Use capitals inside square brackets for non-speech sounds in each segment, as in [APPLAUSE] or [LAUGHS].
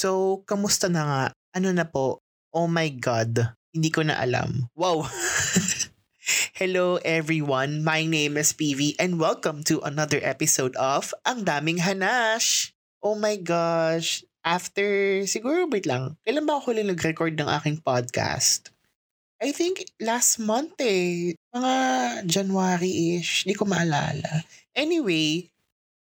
So, kamusta na nga? Ano na po? Oh my God. Hindi ko na alam. Wow. [LAUGHS] Hello everyone, my name is PV and welcome to another episode of Ang Daming Hanash. Oh my gosh, after, siguro wait lang, kailan ba ako huli nag-record ng aking podcast? I think last month eh, mga January-ish, di ko maalala. Anyway,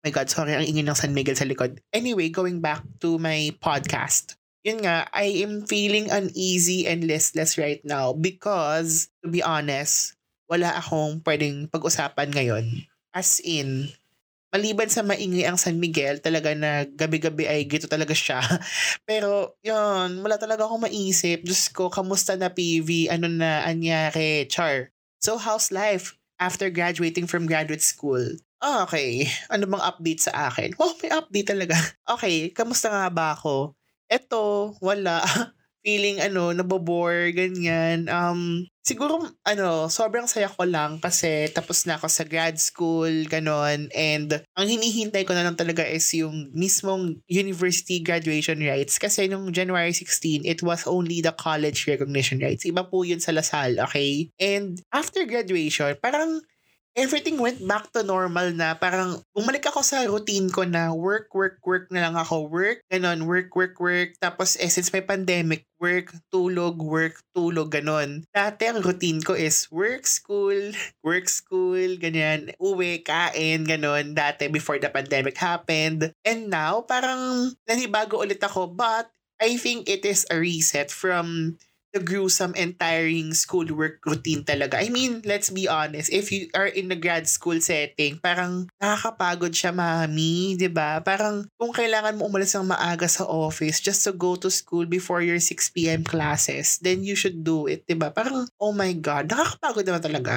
my God, sorry, ang ingin ng San Miguel sa likod. Anyway, going back to my podcast. Yun nga, I am feeling uneasy and listless right now because, to be honest, wala akong pwedeng pag-usapan ngayon. As in, maliban sa maingay ang San Miguel, talaga na gabi-gabi ay gito talaga siya. [LAUGHS] Pero, yun, wala talaga akong maisip. Diyos ko, kamusta na PV? Ano na anyari? Char. So, how's life after graduating from graduate school? Okay. Ano bang update sa akin? Oh, may update talaga. [LAUGHS] Okay, kamusta nga ba ako? Eto, wala. [LAUGHS] Feeling ano, nabobore, ganyan. Um, siguro, ano, sobrang saya ko lang kasi tapos na ako sa grad school, ganon. And ang hinihintay ko na lang talaga is yung mismong university graduation rights. Kasi nung January 16, it was only the college recognition rights. Iba po yun sa Lasal, okay? And after graduation, parang everything went back to normal na. Parang bumalik ako sa routine ko na work, work, work na lang ako. Work, ganon, work, work, work. Tapos eh, since may pandemic, work, tulog, work, tulog, ganon. Dati ang routine ko is work, school, [LAUGHS] work, school, ganyan. Uwi, kain, ganon. Dati before the pandemic happened. And now, parang nanibago ulit ako. But I think it is a reset from the gruesome and tiring schoolwork routine talaga. I mean, let's be honest, if you are in a grad school setting, parang nakakapagod siya, mami, 'di ba? Parang kung kailangan mo umalis ng maaga sa office just to go to school before your 6 p.m. classes, then you should do it, 'di ba? Parang, oh my God, nakakapagod naman talaga.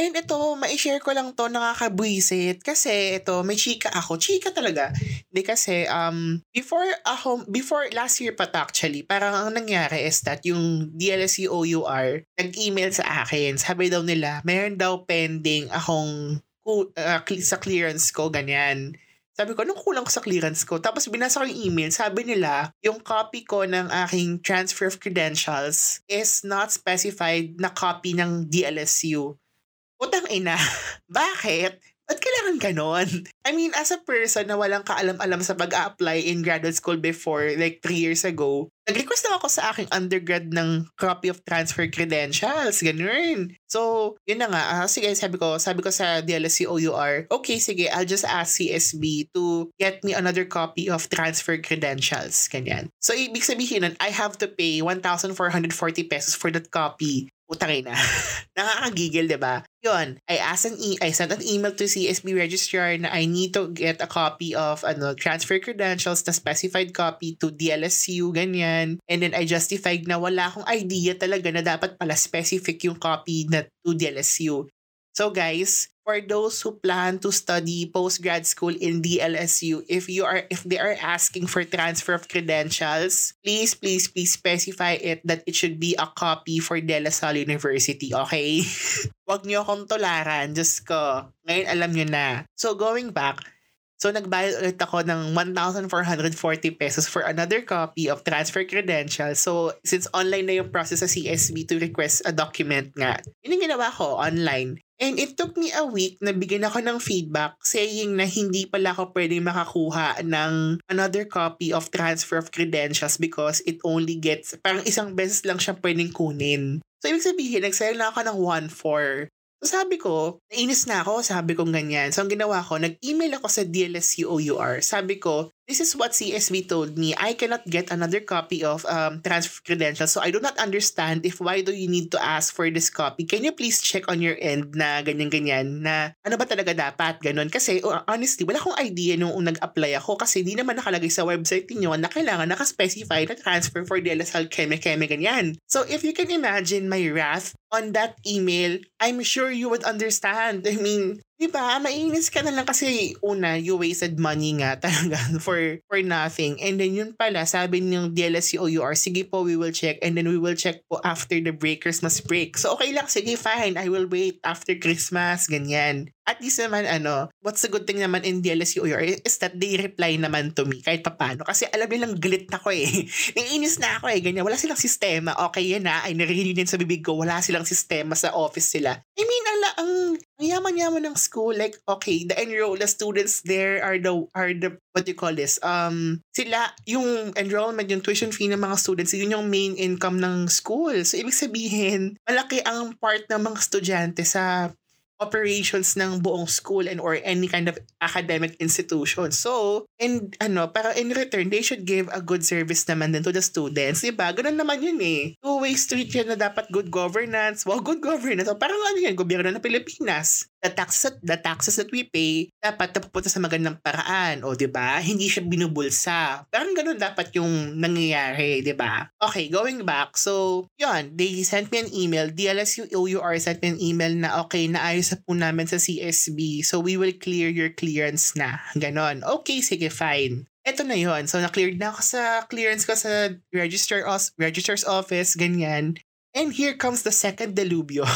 And ito, ma-share ko lang to, nakakabwisit. Kasi ito, may chika ako. Chika talaga. Hindi kasi, um, before ako, before last year pa to actually, parang ang nangyari is that yung DLSU OUR, nag-email sa akin. Sabi daw nila, meron daw pending akong uh, sa clearance ko, ganyan. Sabi ko, anong kulang ko sa clearance ko? Tapos binasa ko yung email, sabi nila, yung copy ko ng aking transfer of credentials is not specified na copy ng DLSU. Utang ina, [LAUGHS] bakit? Ba't kailangan ganon? I mean, as a person na walang kaalam-alam sa pag-apply in graduate school before, like three years ago, nag-request lang ako sa aking undergrad ng copy of transfer credentials. Ganun. So, yun na nga. Uh, sige, sabi ko, sabi ko sa DLSC OUR, okay, sige, I'll just ask CSB to get me another copy of transfer credentials. Ganyan. So, ibig sabihin nun, I have to pay 1,440 pesos for that copy utangin na. [LAUGHS] Nakakagigil, di ba? Yun, I asked an e- I sent an email to CSB registrar na I need to get a copy of ano transfer credentials na specified copy to DLSU, ganyan. And then I justified na wala akong idea talaga na dapat pala specific yung copy na to DLSU. So guys, for those who plan to study post-grad school in DLSU, if you are if they are asking for transfer of credentials, please please please specify it that it should be a copy for De La Salle University, okay? [LAUGHS] Huwag niyo akong tularan, just ko. Ngayon alam niyo na. So going back, So, nagbayad ulit ako ng 1,440 pesos for another copy of transfer credentials. So, since online na yung process sa CSB to request a document nga, yun yung ginawa ko online. And it took me a week na bigyan ako ng feedback saying na hindi pala ako pwede makakuha ng another copy of transfer of credentials because it only gets, parang isang beses lang siya pwedeng kunin. So, ibig sabihin, nagsayang na ako ng 1-4. Sabi ko, nainis na ako, sabi ko ganyan. So ang ginawa ko, nag-email ako sa DLSU OUR. Sabi ko, this is what CSB told me. I cannot get another copy of um, transfer credentials. So I do not understand if why do you need to ask for this copy. Can you please check on your end na ganyan-ganyan na ano ba talaga dapat, ganun. Kasi honestly, wala akong idea nung nag-apply ako kasi di naman nakalagay sa website niyo na kailangan nakaspecify na transfer for DLSL Keme-Keme ganyan. So if you can imagine my wrath on that email, I'm sure you would understand. I mean, di ba, mainis ka na lang kasi una, you wasted money nga [LAUGHS] talaga for for nothing. And then yun pala, sabi ng DLSU OUR, sige po, we will check. And then we will check po after the break, Christmas break. So okay lang, sige, fine. I will wait after Christmas, ganyan. At least naman ano, what's the good thing naman in DLSU UR is that they reply naman to me kahit papano. Kasi alam nilang galit ako eh. [LAUGHS] Naiinis na ako eh. Ganyan. Wala silang sistema. Okay yan na. Ay narinig din sa bibig ko. Wala silang sistema sa office sila. I mean, ala, ang, ang yaman-yaman ng school. Like, okay, the enroll, the students there are the, are the, what do you call this? Um, sila, yung enrollment, yung tuition fee ng mga students, yun yung main income ng school. So, ibig sabihin, malaki ang part ng mga estudyante sa operations ng buong school and or any kind of academic institution. So, and ano, para in return, they should give a good service naman din to the students. Diba? Ganun naman yun eh. Two-way street yan na dapat good governance. Well, good governance. So, parang ano yan, gobyerno ng Pilipinas the taxes the taxes that we pay dapat napupunta sa magandang paraan o ba hindi siya binubulsa parang ganun dapat yung nangyayari ba okay going back so yon they sent me an email DLSU OUR sent me an email na okay naayos na po namin sa CSB so we will clear your clearance na. Ganon. Okay sige fine. Eto na yon so na-cleared na ako sa clearance ko sa register os- registrar's office ganyan. And here comes the second delubyo [LAUGHS]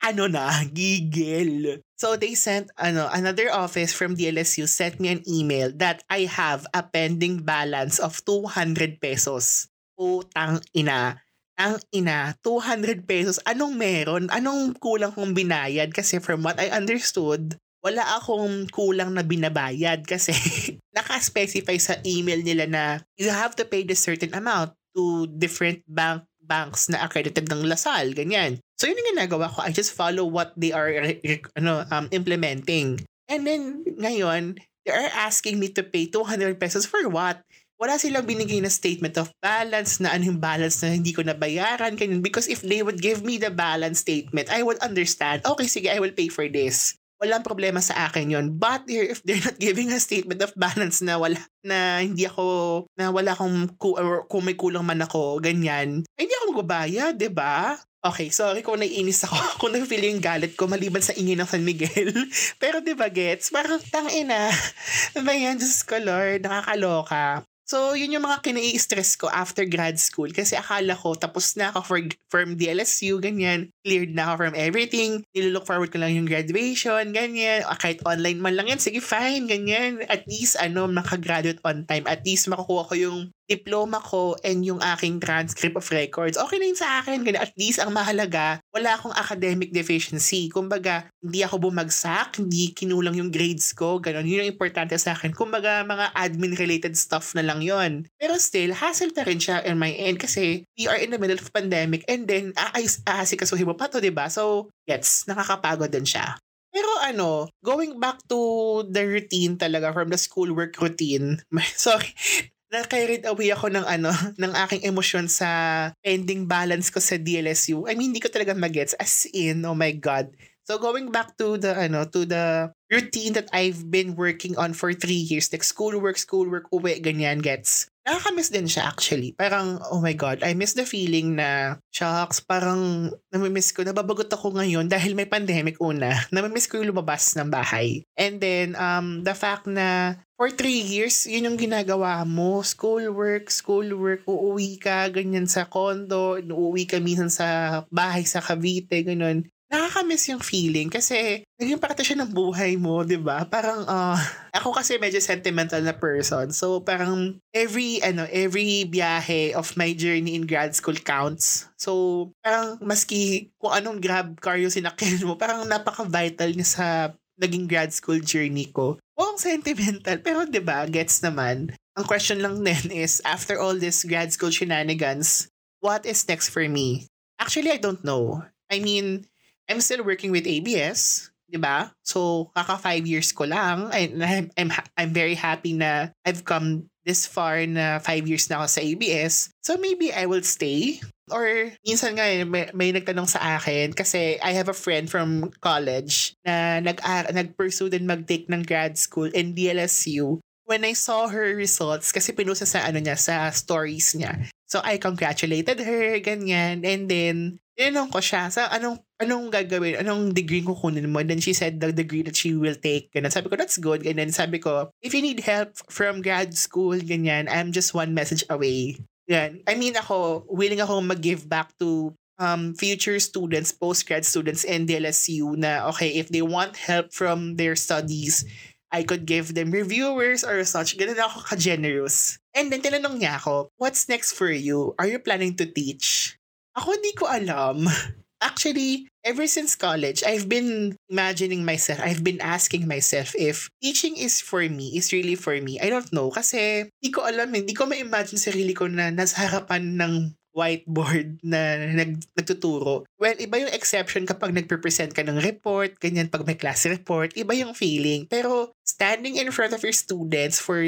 ano na, gigil. So they sent ano another office from DLSU sent me an email that I have a pending balance of 200 pesos. Utang ina. Ang ina, 200 pesos. Anong meron? Anong kulang kong binayad? Kasi from what I understood, wala akong kulang na binabayad kasi [LAUGHS] naka-specify sa email nila na you have to pay this certain amount to different bank banks na accredited ng Lasal, ganyan. So yun yung ginagawa ko. I just follow what they are ano um, implementing. And then ngayon, they are asking me to pay 200 pesos for what? Wala silang binigay na statement of balance na anong balance na hindi ko nabayaran. Ganyan. Because if they would give me the balance statement, I would understand, okay, sige, I will pay for this walang problema sa akin yon But if they're not giving a statement of balance na wala, na hindi ako, na wala akong, or kung may kulang man ako, ganyan, ay hindi ako magbabayad, ba diba? Okay, sorry kung naiinis ako, [LAUGHS] kung na-feel yung galit ko maliban sa ingin ng San Miguel. [LAUGHS] Pero di ba gets? Parang tangina. Ano [LAUGHS] ba yan? Diyos ko Lord, nakakaloka. So, yun yung mga kinai-stress ko after grad school kasi akala ko tapos na ako for, from DLSU, ganyan. Cleared na ako from everything. Nilook forward ko lang yung graduation, ganyan. Ah, kahit online man lang yan, sige fine, ganyan. At least, ano, makagraduate on time. At least makukuha ko yung diploma ko and yung aking transcript of records, okay na yun sa akin. Ganun. At least, ang mahalaga, wala akong academic deficiency. Kumbaga, hindi ako bumagsak, hindi kinulang yung grades ko, ganun. Yun yung importante sa akin. Kumbaga, mga admin-related stuff na lang yon Pero still, hassle pa rin siya in my end kasi we are in the middle of pandemic and then aayos, aasikasuhin mo pa to, diba? So, gets, nakakapagod din siya. Pero ano, going back to the routine talaga from the schoolwork routine, [LAUGHS] sorry, na-carried away ako ng ano, [LAUGHS] ng aking emosyon sa pending balance ko sa DLSU. I mean, hindi ko talaga magets. As in, oh my God. So going back to the ano to the routine that I've been working on for three years, like schoolwork, schoolwork, uwi, ganyan gets. Nakakamiss din siya actually. Parang, oh my God, I miss the feeling na, shucks, parang namimiss ko, nababagot ako ngayon dahil may pandemic una. [LAUGHS] Namimiss ko yung lumabas ng bahay. And then, um, the fact na for three years, yun yung ginagawa mo. Schoolwork, schoolwork, uuwi ka, ganyan sa condo, uuwi ka minsan sa bahay sa Cavite, ganun nakakamiss yung feeling kasi naging parte siya ng buhay mo, di ba? Parang, uh, [LAUGHS] ako kasi medyo sentimental na person. So, parang every, ano, every biyahe of my journey in grad school counts. So, parang maski kung anong grab car yung sinakyan mo, parang napaka-vital niya sa naging grad school journey ko. Oo, sentimental. [LAUGHS] Pero, di ba, gets naman. Ang question lang din is, after all this grad school shenanigans, what is next for me? Actually, I don't know. I mean, I'm still working with ABS, 'di ba? So, kaka five years ko lang. I, I'm, I'm, I'm very happy na I've come this far na five years na ako sa ABS. So, maybe I will stay. Or, minsan nga, eh, may, may nagtanong sa akin kasi I have a friend from college na nag, uh, din mag-take ng grad school in DLSU when I saw her results, kasi pinusa sa ano niya, sa stories niya. So I congratulated her, ganyan. And then, tinanong ko siya, sa anong, anong gagawin, anong degree ko kunin mo? And then she said the degree that she will take. Ganyan. Sabi ko, that's good. And then sabi ko, if you need help from grad school, ganyan, I'm just one message away. Yan. I mean, ako, willing ako mag-give back to um, future students, postgrad students in DLSU na, okay, if they want help from their studies, I could give them reviewers or such. Ganun ako ka-generous. And then, tinanong niya ako, what's next for you? Are you planning to teach? Ako hindi ko alam. Actually, ever since college, I've been imagining myself, I've been asking myself if teaching is for me, is really for me. I don't know. Kasi, hindi ko alam, hindi ko ma-imagine sarili ko na nasa harapan ng whiteboard na nag, nagtuturo. Well, iba yung exception kapag nagpe-present ka ng report, ganyan pag may class report, iba yung feeling. Pero standing in front of your students for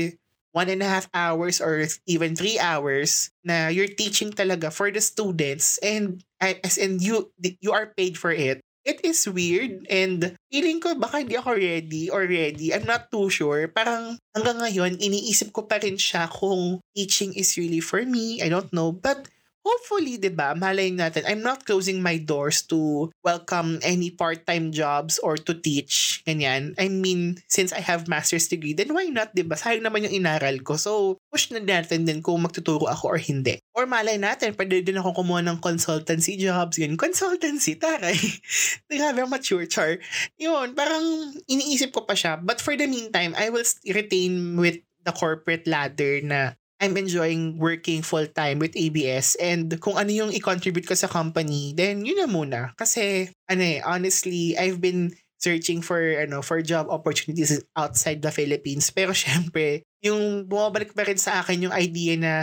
one and a half hours or even three hours na you're teaching talaga for the students and as in you you are paid for it it is weird and feeling ko baka hindi ako ready or ready. I'm not too sure. Parang hanggang ngayon, iniisip ko pa rin siya kung teaching is really for me. I don't know. But hopefully, di ba, malay natin, I'm not closing my doors to welcome any part-time jobs or to teach. Ganyan. I mean, since I have master's degree, then why not, di ba? Sayang naman yung inaral ko. So, push na natin din kung magtuturo ako or hindi. Or malay natin, pwede din ako kumuha ng consultancy jobs. Ganyan. Consultancy, taray. [LAUGHS] Grabe, mature, char. Yun, parang iniisip ko pa siya. But for the meantime, I will retain with the corporate ladder na I'm enjoying working full-time with ABS and kung ano yung i-contribute ko sa company, then yun na muna. Kasi, ano eh, honestly, I've been searching for ano for job opportunities outside the Philippines. Pero [LAUGHS] syempre, yung bumabalik pa rin sa akin yung idea na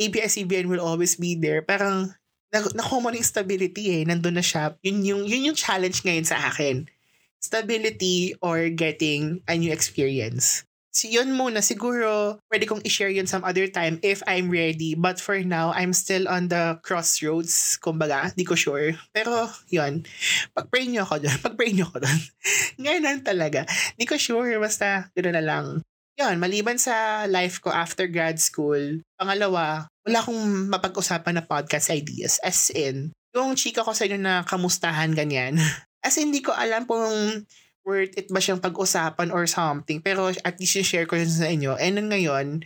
ABS-CBN will always be there. Parang na, na common yung stability eh. Nandun na siya. Yun yung, yun yung challenge ngayon sa akin. Stability or getting a new experience. So yun muna, siguro pwede kong i-share yun some other time if I'm ready. But for now, I'm still on the crossroads, kumbaga, di ko sure. Pero yun, pag-pray nyo ako doon, [LAUGHS] pag-pray nyo ako doon. [LAUGHS] Ngayon talaga, di ko sure, basta gano'n na lang. Yun, maliban sa life ko after grad school, pangalawa, wala akong mapag-usapan na podcast ideas. As in, yung chika ko sa inyo na kamustahan ganyan. [LAUGHS] As in, hindi ko alam kung worth it ba siyang pag-usapan or something. Pero at least share ko yun sa inyo. And ngayon,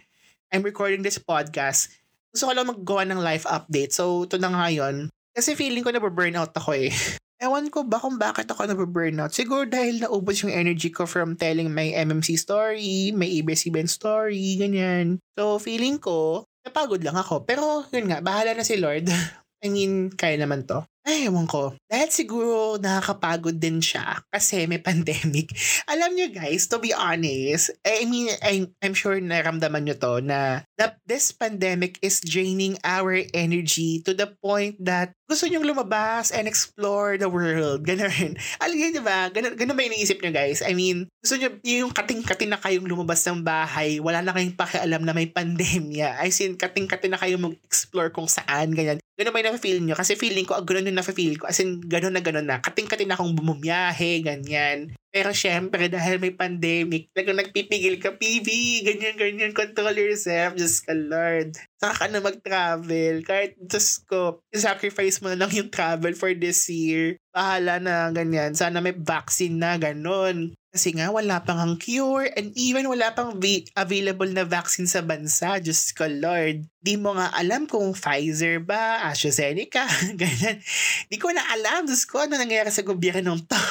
I'm recording this podcast. Gusto ko lang maggawa ng life update. So, ito na ngayon. Kasi feeling ko na burnout ako eh. [LAUGHS] Ewan ko ba kung bakit ako na-burnout. Siguro dahil naubos yung energy ko from telling my MMC story, my ABS-CBN story, ganyan. So, feeling ko, napagod lang ako. Pero, yun nga, bahala na si Lord. [LAUGHS] I mean, kaya naman to. Ay, ewan ko. Dahil siguro nakakapagod din siya kasi may pandemic. [LAUGHS] Alam nyo guys, to be honest, I mean, I'm, I'm sure naramdaman nyo to na that this pandemic is draining our energy to the point that gusto nyong lumabas and explore the world. [LAUGHS] Ganun. Alam nyo, di ba? Ganun, ganun ba iniisip nyo guys? I mean, gusto nyo yung kating-kating na kayong lumabas ng bahay, wala na kayong pakialam na may pandemya. I mean, kating-kating na kayong mag-explore kung saan, ganyan. Ganun ba yung na-feel nyo? Kasi feeling ko, ah, ganun yung na-feel ko. As in, ganun na ganun na. Kating-kating akong bumumiyahe, ganyan. Pero syempre, dahil may pandemic, talagang nagpipigil ka, PV, ganyan, ganyan, control yourself, just ka, Lord. Saka ka na mag-travel. Kahit, just ko, sacrifice mo na lang yung travel for this year. Bahala na, ganyan. Sana may vaccine na, ganun. Kasi nga, wala pang ang cure and even wala pang vi- available na vaccine sa bansa. Diyos ko, Lord. Di mo nga alam kung Pfizer ba, AstraZeneca, [LAUGHS] ganyan. Di ko na alam, Diyos ko, ano nangyayari sa gobyerno to.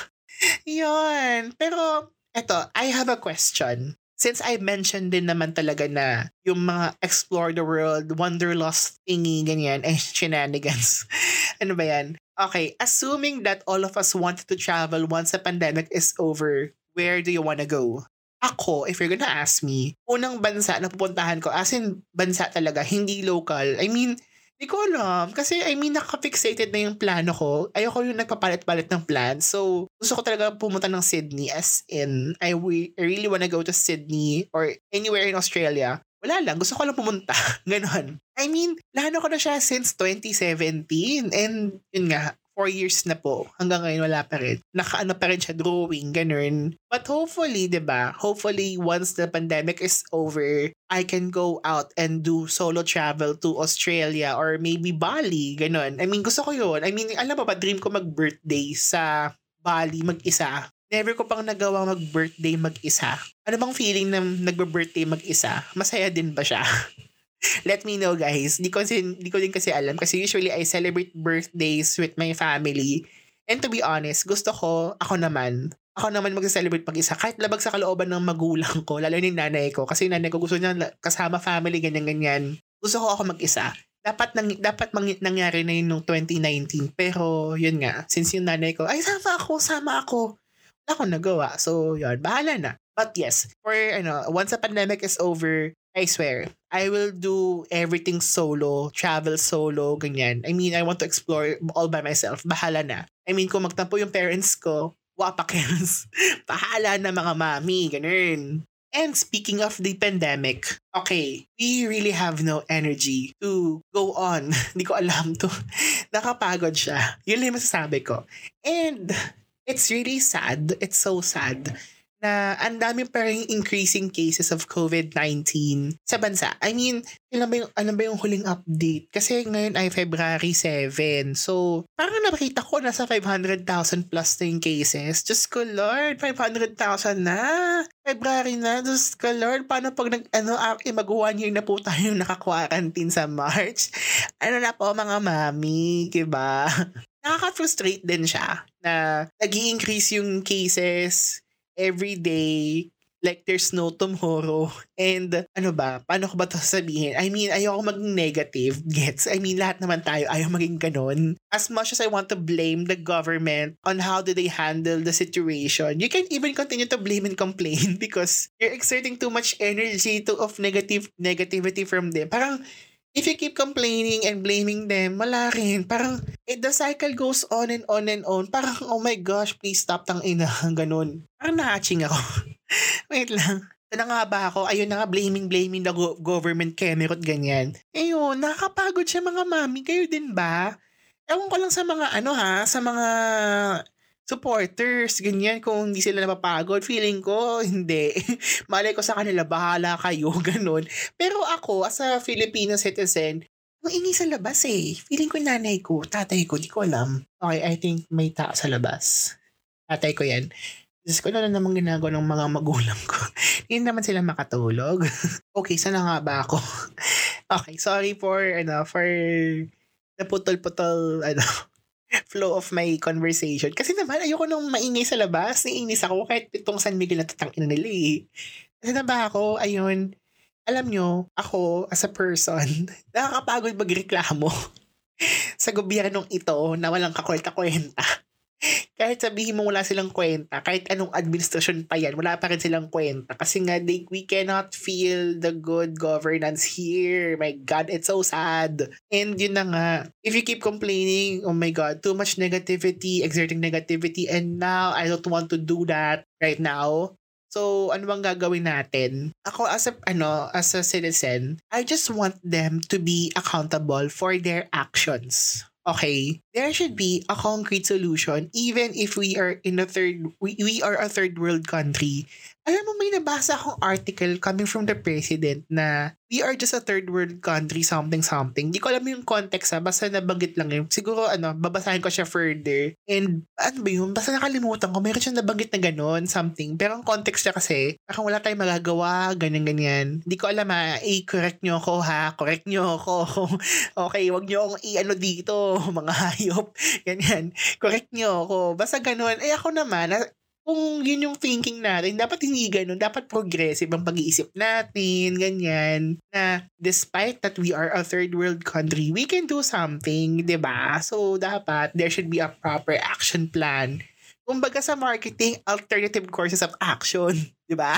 Yun. Pero, eto, I have a question. Since I mentioned din naman talaga na yung mga explore the world, wanderlust thingy, ganyan, eh, [LAUGHS] shenanigans. [LAUGHS] ano ba yan? Okay, assuming that all of us wanted to travel once the pandemic is over, where do you wanna go? Ako, if you're gonna ask me, unang bansa na pupuntahan ko, as in bansa talaga, hindi local. I mean, Di ko alam. Kasi, I mean, nakaka-fixated na yung plano ko. Ayoko yung nagpapalit-palit ng plan. So, gusto ko talaga pumunta ng Sydney as in, I, we, I really wanna go to Sydney or anywhere in Australia. Wala lang. Gusto ko lang pumunta. [LAUGHS] Ganon. I mean, plano ko na siya since 2017. And, yun nga, four years na po. Hanggang ngayon wala pa rin. Nakaano pa rin siya, drawing, ganun. But hopefully, di ba? Hopefully, once the pandemic is over, I can go out and do solo travel to Australia or maybe Bali, ganun. I mean, gusto ko yun. I mean, alam mo ba, dream ko mag-birthday sa Bali mag-isa. Never ko pang nagawa mag-birthday mag-isa. Ano bang feeling ng nagbe-birthday mag-isa? Masaya din ba siya? [LAUGHS] Let me know guys. Di ko, di ko din kasi alam kasi usually I celebrate birthdays with my family. And to be honest, gusto ko, ako naman, ako naman mag-celebrate pag-isa. Kahit labag sa kalooban ng magulang ko, lalo ni nanay ko. Kasi nanay ko gusto niya kasama family, ganyan-ganyan. Gusto ko ako mag-isa. Dapat, nang, dapat mang, nangyari na yun noong 2019. Pero yun nga, since yung nanay ko, ay sama ako, sama ako. Wala akong nagawa. So yun, bahala na. But yes, for ano, once the pandemic is over, I swear, I will do everything solo, travel solo, ganyan. I mean, I want to explore all by myself. Bahala na. I mean, kung magtampo yung parents ko, wapakens. [LAUGHS] Bahala na mga mami, ganun. And speaking of the pandemic, okay, we really have no energy to go on. [LAUGHS] Hindi ko alam to. [LAUGHS] Nakapagod siya. Yun lang masasabi ko. And it's really sad. It's so sad na ang dami pa rin increasing cases of COVID-19 sa bansa. I mean, ilan ba yung, ano ba yung huling update? Kasi ngayon ay February 7. So, parang nakita ko nasa 500,000 plus na yung cases. Diyos ko Lord, 500,000 na. February na. Diyos ko Lord, paano pag nag, ano, eh, mag one year na po tayo [LAUGHS] naka-quarantine sa March? Ano na po mga mami, diba? [LAUGHS] Nakaka-frustrate din siya na nag increase yung cases every day, like there's no tomorrow. [LAUGHS] And ano ba, paano ko ba to sabihin? I mean, ayoko maging negative. [LAUGHS] Gets? I mean, lahat naman tayo ayaw maging ganun. As much as I want to blame the government on how do they handle the situation, you can even continue to blame and complain [LAUGHS] because you're exerting too much energy to of negative negativity from them. Parang if you keep complaining and blaming them, wala rin. Parang, eh, the cycle goes on and on and on. Parang, oh my gosh, please stop tang ina. [LAUGHS] Ganun. Parang na-hatching ako. [LAUGHS] Wait lang. Ano nga ba ako? Ayun na nga, blaming, blaming the go- government, Kemerot, ganyan. Ayun, nakakapagod siya mga mami. Kayo din ba? Ewan ko lang sa mga ano ha, sa mga supporters, ganyan, kung hindi sila napapagod, feeling ko, hindi. [LAUGHS] Malay ko sa kanila, bahala kayo, ganun. Pero ako, as a Filipino citizen, ingay sa labas eh. Feeling ko nanay ko, tatay ko, di ko alam. Okay, I think may tao sa labas. Tatay ko yan. Diyos ko, ano na naman ginagawa ng mga magulang ko. [LAUGHS] Hindi naman sila makatulog. [LAUGHS] okay, sana nga ba ako? [LAUGHS] okay, sorry for, ano, for naputol-putol, ano, flow of my conversation. Kasi naman, ayoko nung maingay sa labas. Naiinis ako kahit itong San Miguel na tatangin nila eh. Kasi na ba ako, ayun, alam nyo, ako as a person, [LAUGHS] nakakapagod magreklamo [LAUGHS] sa gobyernong ito na walang kakwenta-kwenta [LAUGHS] kahit sabihin mo wala silang kwenta, kahit anong administrasyon pa yan, wala pa rin silang kwenta. Kasi nga, they, we cannot feel the good governance here. My God, it's so sad. And yun na nga, if you keep complaining, oh my God, too much negativity, exerting negativity, and now I don't want to do that right now. So, ano bang gagawin natin? Ako as a, ano, as a citizen, I just want them to be accountable for their actions okay, there should be a concrete solution even if we are in a third, we, we are a third world country. Alam mo, may nabasa akong article coming from the president na we are just a third world country, something, something. Di ko alam yung context ha, basta nabanggit lang yun. Siguro, ano, babasahin ko siya further. And, ano ba yun, basta nakalimutan ko, mayroon siyang nabanggit na gano'n, something. Pero ang context niya kasi, parang wala tayong magagawa, ganyan-ganyan. Di ko alam ha, eh, correct nyo ako ha, correct nyo ako. [LAUGHS] okay, wag nyo akong i-ano dito, [LAUGHS] mga hayop, ganyan. Correct nyo ako. Basta gano'n. Eh ako naman, kung yun yung thinking natin, dapat hindi ganun. Dapat progressive ang pag-iisip natin, ganyan. Na despite that we are a third world country, we can do something, ba? So, dapat there should be a proper action plan. Kumbaga sa marketing, alternative courses of action, di ba?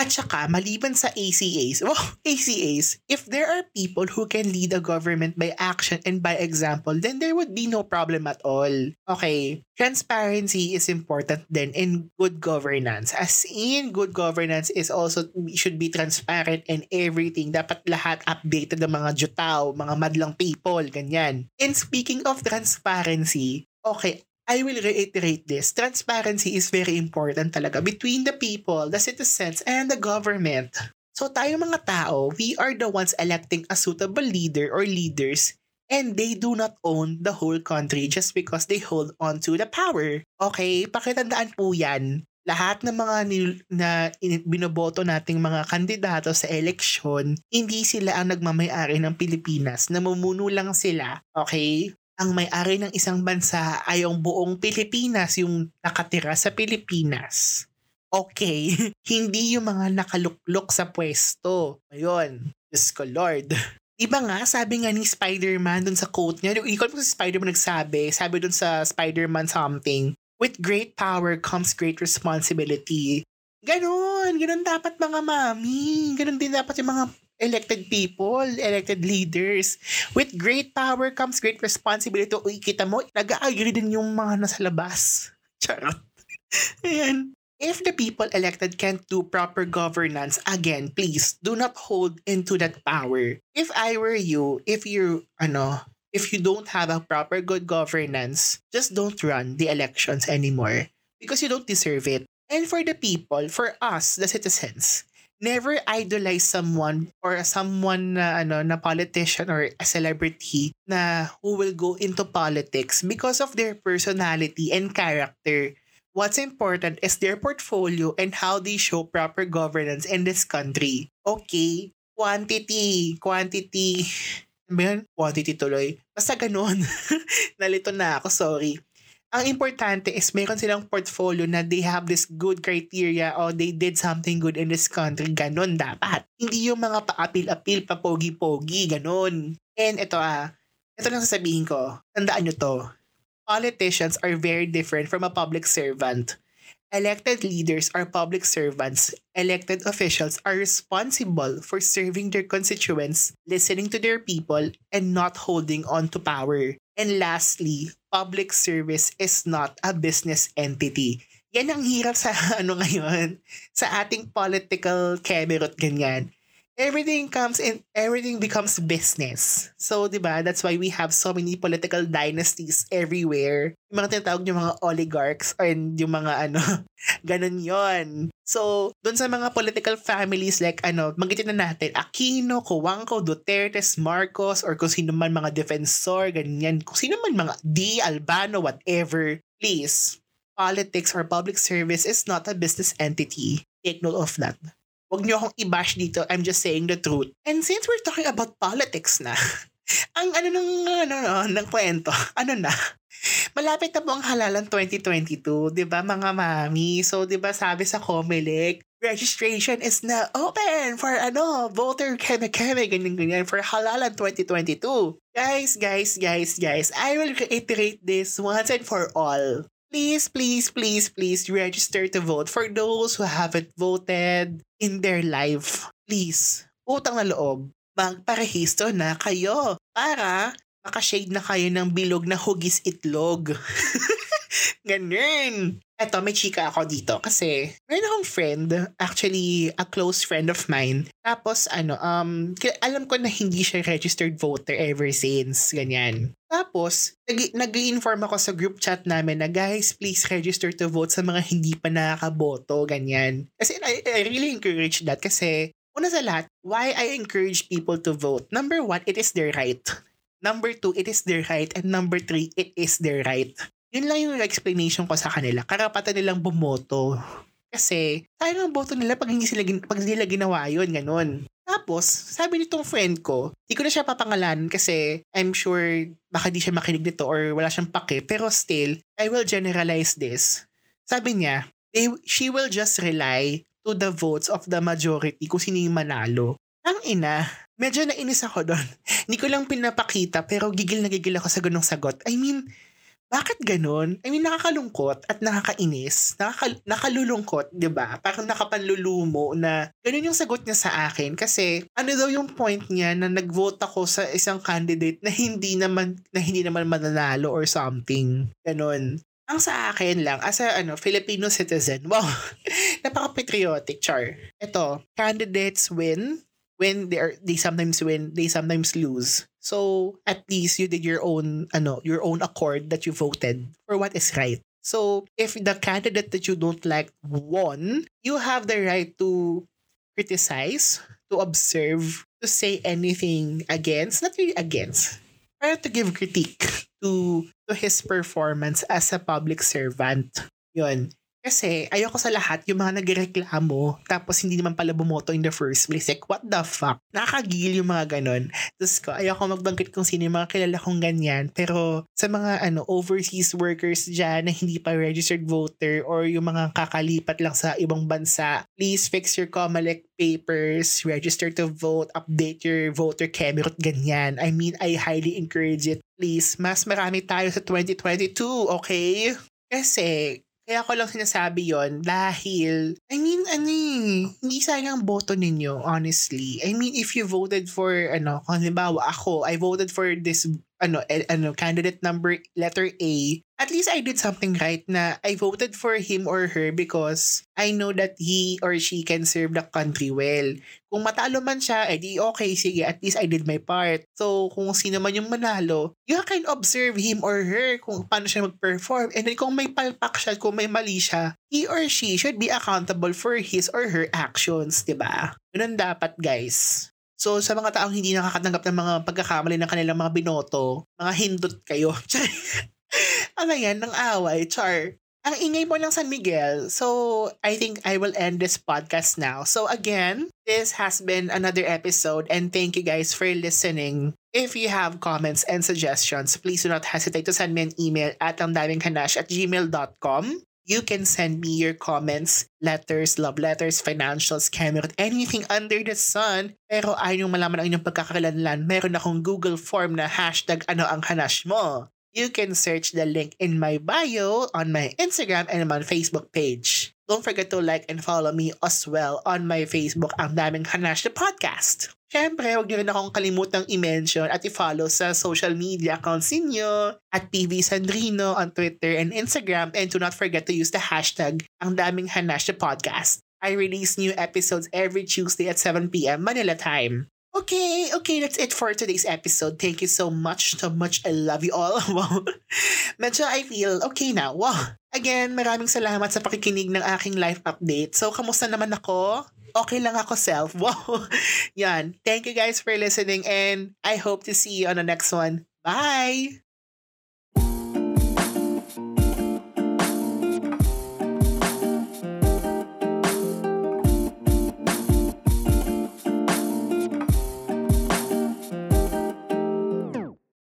At saka, maliban sa ACAs, oh, [LAUGHS] ACAs, if there are people who can lead a government by action and by example, then there would be no problem at all. Okay, transparency is important then in good governance. As in, good governance is also, should be transparent and everything. Dapat lahat updated ng mga jutao, mga madlang people, ganyan. And speaking of transparency, okay, I will reiterate this. Transparency is very important talaga between the people, the citizens, and the government. So tayo mga tao, we are the ones electing a suitable leader or leaders and they do not own the whole country just because they hold on to the power. Okay, pakitandaan po yan lahat ng mga nil- na in- binoboto nating mga kandidato sa eleksyon, hindi sila ang nagmamayari ng Pilipinas. Namumuno lang sila, okay? Ang may-ari ng isang bansa ay yung buong Pilipinas, yung nakatira sa Pilipinas. Okay, [LAUGHS] hindi yung mga nakaluklok sa pwesto. Ayun, Diyos ko Lord. Diba nga, sabi nga ni Spider-Man dun sa quote niya, hindi ko si Spider-Man nagsabi, sabi dun sa Spider-Man something, with great power comes great responsibility. Ganon, ganon dapat mga mami. Ganon din dapat yung mga elected people, elected leaders. With great power comes great responsibility. Uy, kita mo, nag-agree din yung mga nasa labas. [LAUGHS] Charot. Ayan. If the people elected can't do proper governance, again, please do not hold into that power. If I were you, if you, ano, if you don't have a proper good governance, just don't run the elections anymore because you don't deserve it. And for the people, for us, the citizens, never idolize someone or someone na ano na politician or a celebrity na who will go into politics because of their personality and character. What's important is their portfolio and how they show proper governance in this country. Okay, quantity, quantity. Ano ba yan? Quantity tuloy. Basta ganun. [LAUGHS] Nalito na ako, sorry. Ang importante is meron silang portfolio na they have this good criteria or they did something good in this country. Ganon dapat. Hindi yung mga paapil-apil, papogi-pogi, ganon. And ito ah, ito lang sasabihin ko. Tandaan nyo to politicians are very different from a public servant. Elected leaders are public servants. Elected officials are responsible for serving their constituents, listening to their people, and not holding on to power. And lastly, public service is not a business entity. Yan ang hirap sa [LAUGHS] ano ngayon, sa ating political camerot ganyan everything comes in everything becomes business. So, 'di ba? That's why we have so many political dynasties everywhere. Yung mga tinatawag yung mga oligarchs and yung mga ano, [LAUGHS] ganun 'yon. So, doon sa mga political families like ano, magitin na natin, Aquino, Cojuangco, Duterte, Marcos, or kung sino man mga defensor, ganyan. Kung sino man mga D, Albano, whatever. Please, politics or public service is not a business entity. Take note of that. Huwag niyo akong i-bash dito. I'm just saying the truth. And since we're talking about politics na, [LAUGHS] ang ano ng, ano, no, ng kwento, [LAUGHS] ano na, malapit na po ang halalan 2022, di ba mga mami? So, di ba sabi sa Comelec, registration is now open for ano, voter keme-keme, ganyan-ganyan, for halalan 2022. Guys, guys, guys, guys, I will reiterate this once and for all please, please, please, please register to vote for those who haven't voted in their life. Please, utang na loob, magparehistro na kayo para makashade na kayo ng bilog na hugis itlog. [LAUGHS] Ganun. Eto, may chika ako dito kasi meron akong friend, actually a close friend of mine. Tapos ano, um, alam ko na hindi siya registered voter ever since, ganyan. Tapos, nag-inform ako sa group chat namin na guys, please register to vote sa mga hindi pa nakakaboto, ganyan. Kasi I, I really encourage that kasi una sa lahat, why I encourage people to vote? Number one, it is their right. Number two, it is their right. And number three, it is their right. Yun lang yung explanation ko sa kanila. Karapatan nilang bumoto. Kasi, sayang ang boto nila pag hindi sila, pag nila ginawa yun, ganun. Tapos, sabi nitong friend ko, di ko na siya papangalanan kasi I'm sure baka di siya makinig nito or wala siyang pake. Pero still, I will generalize this. Sabi niya, they, she will just rely to the votes of the majority kung sino yung manalo. Ang ina, medyo nainis ako doon. [LAUGHS] Hindi ko lang pinapakita pero gigil na gigil ako sa ganong sagot. I mean, bakit ganun? I mean, nakakalungkot at nakakainis. Nakaka, nakalulungkot, di ba? Parang nakapanlulumo na ganun yung sagot niya sa akin. Kasi ano daw yung point niya na nag-vote ako sa isang candidate na hindi naman, na hindi naman mananalo or something. Ganun. Ang sa akin lang, as a ano, Filipino citizen, wow, [LAUGHS] napaka-patriotic, char. Ito, candidates win when they are they sometimes win, they sometimes lose. So at least you did your own ano, your own accord that you voted for what is right. So if the candidate that you don't like won, you have the right to criticize, to observe, to say anything against, not really against, but to give critique to to his performance as a public servant. Yun. Kasi ayoko sa lahat yung mga nagreklamo tapos hindi naman pala bumoto in the first place. Like, what the fuck? Nakakagil yung mga ganon. Tapos ko, ayoko magbanggit kung sino yung mga kilala kong ganyan. Pero sa mga ano overseas workers dyan na hindi pa registered voter or yung mga kakalipat lang sa ibang bansa, please fix your COMELEC papers, register to vote, update your voter camerot, ganyan. I mean, I highly encourage it. Please, mas marami tayo sa 2022, okay? Kasi, kaya ko lang sinasabi yon dahil, I mean, ano eh, hindi sayang ang boto ninyo, honestly. I mean, if you voted for, ano, kung halimbawa ako, I voted for this ano, eh, ano, candidate number letter A, at least I did something right na I voted for him or her because I know that he or she can serve the country well. Kung matalo man siya, edi okay, sige, at least I did my part. So, kung sino man yung manalo, you can observe him or her kung paano siya mag-perform. And then kung may palpak siya, kung may mali siya, he or she should be accountable for his or her actions, di ba? Ganun dapat, guys. So, sa mga taong hindi nakakatanggap ng mga pagkakamali ng kanilang mga binoto, mga hindot kayo. [LAUGHS] ano yan, ng away, char. Ang ingay mo ng San Miguel. So, I think I will end this podcast now. So, again, this has been another episode and thank you guys for listening. If you have comments and suggestions, please do not hesitate to send me an email at angdamingkanash at gmail.com. You can send me your comments, letters, love letters, financials, camera, anything under the sun. Pero ayaw malaman ang inyong pagkakalanlan, meron akong Google form na hashtag ano ang hanash mo. You can search the link in my bio on my Instagram and my Facebook page. Don't forget to like and follow me as well on my Facebook, Ang Daming Hanash the Podcast. Siyempre, huwag niyo rin akong kalimutang i-mention at i-follow sa social media accounts ninyo at PV Sandrino on Twitter and Instagram and do not forget to use the hashtag Ang Daming Hanash the Podcast. I release new episodes every Tuesday at 7pm Manila time. Okay, okay, that's it for today's episode. Thank you so much, so much. I love you all. [LAUGHS] Wow. Medyo I feel okay now. Wow. Again, maraming salamat sa pakikinig ng aking life update. So, kamusta naman ako? Okay lang ako self. [LAUGHS] Wow. Yan. Thank you guys for listening and I hope to see you on the next one. Bye!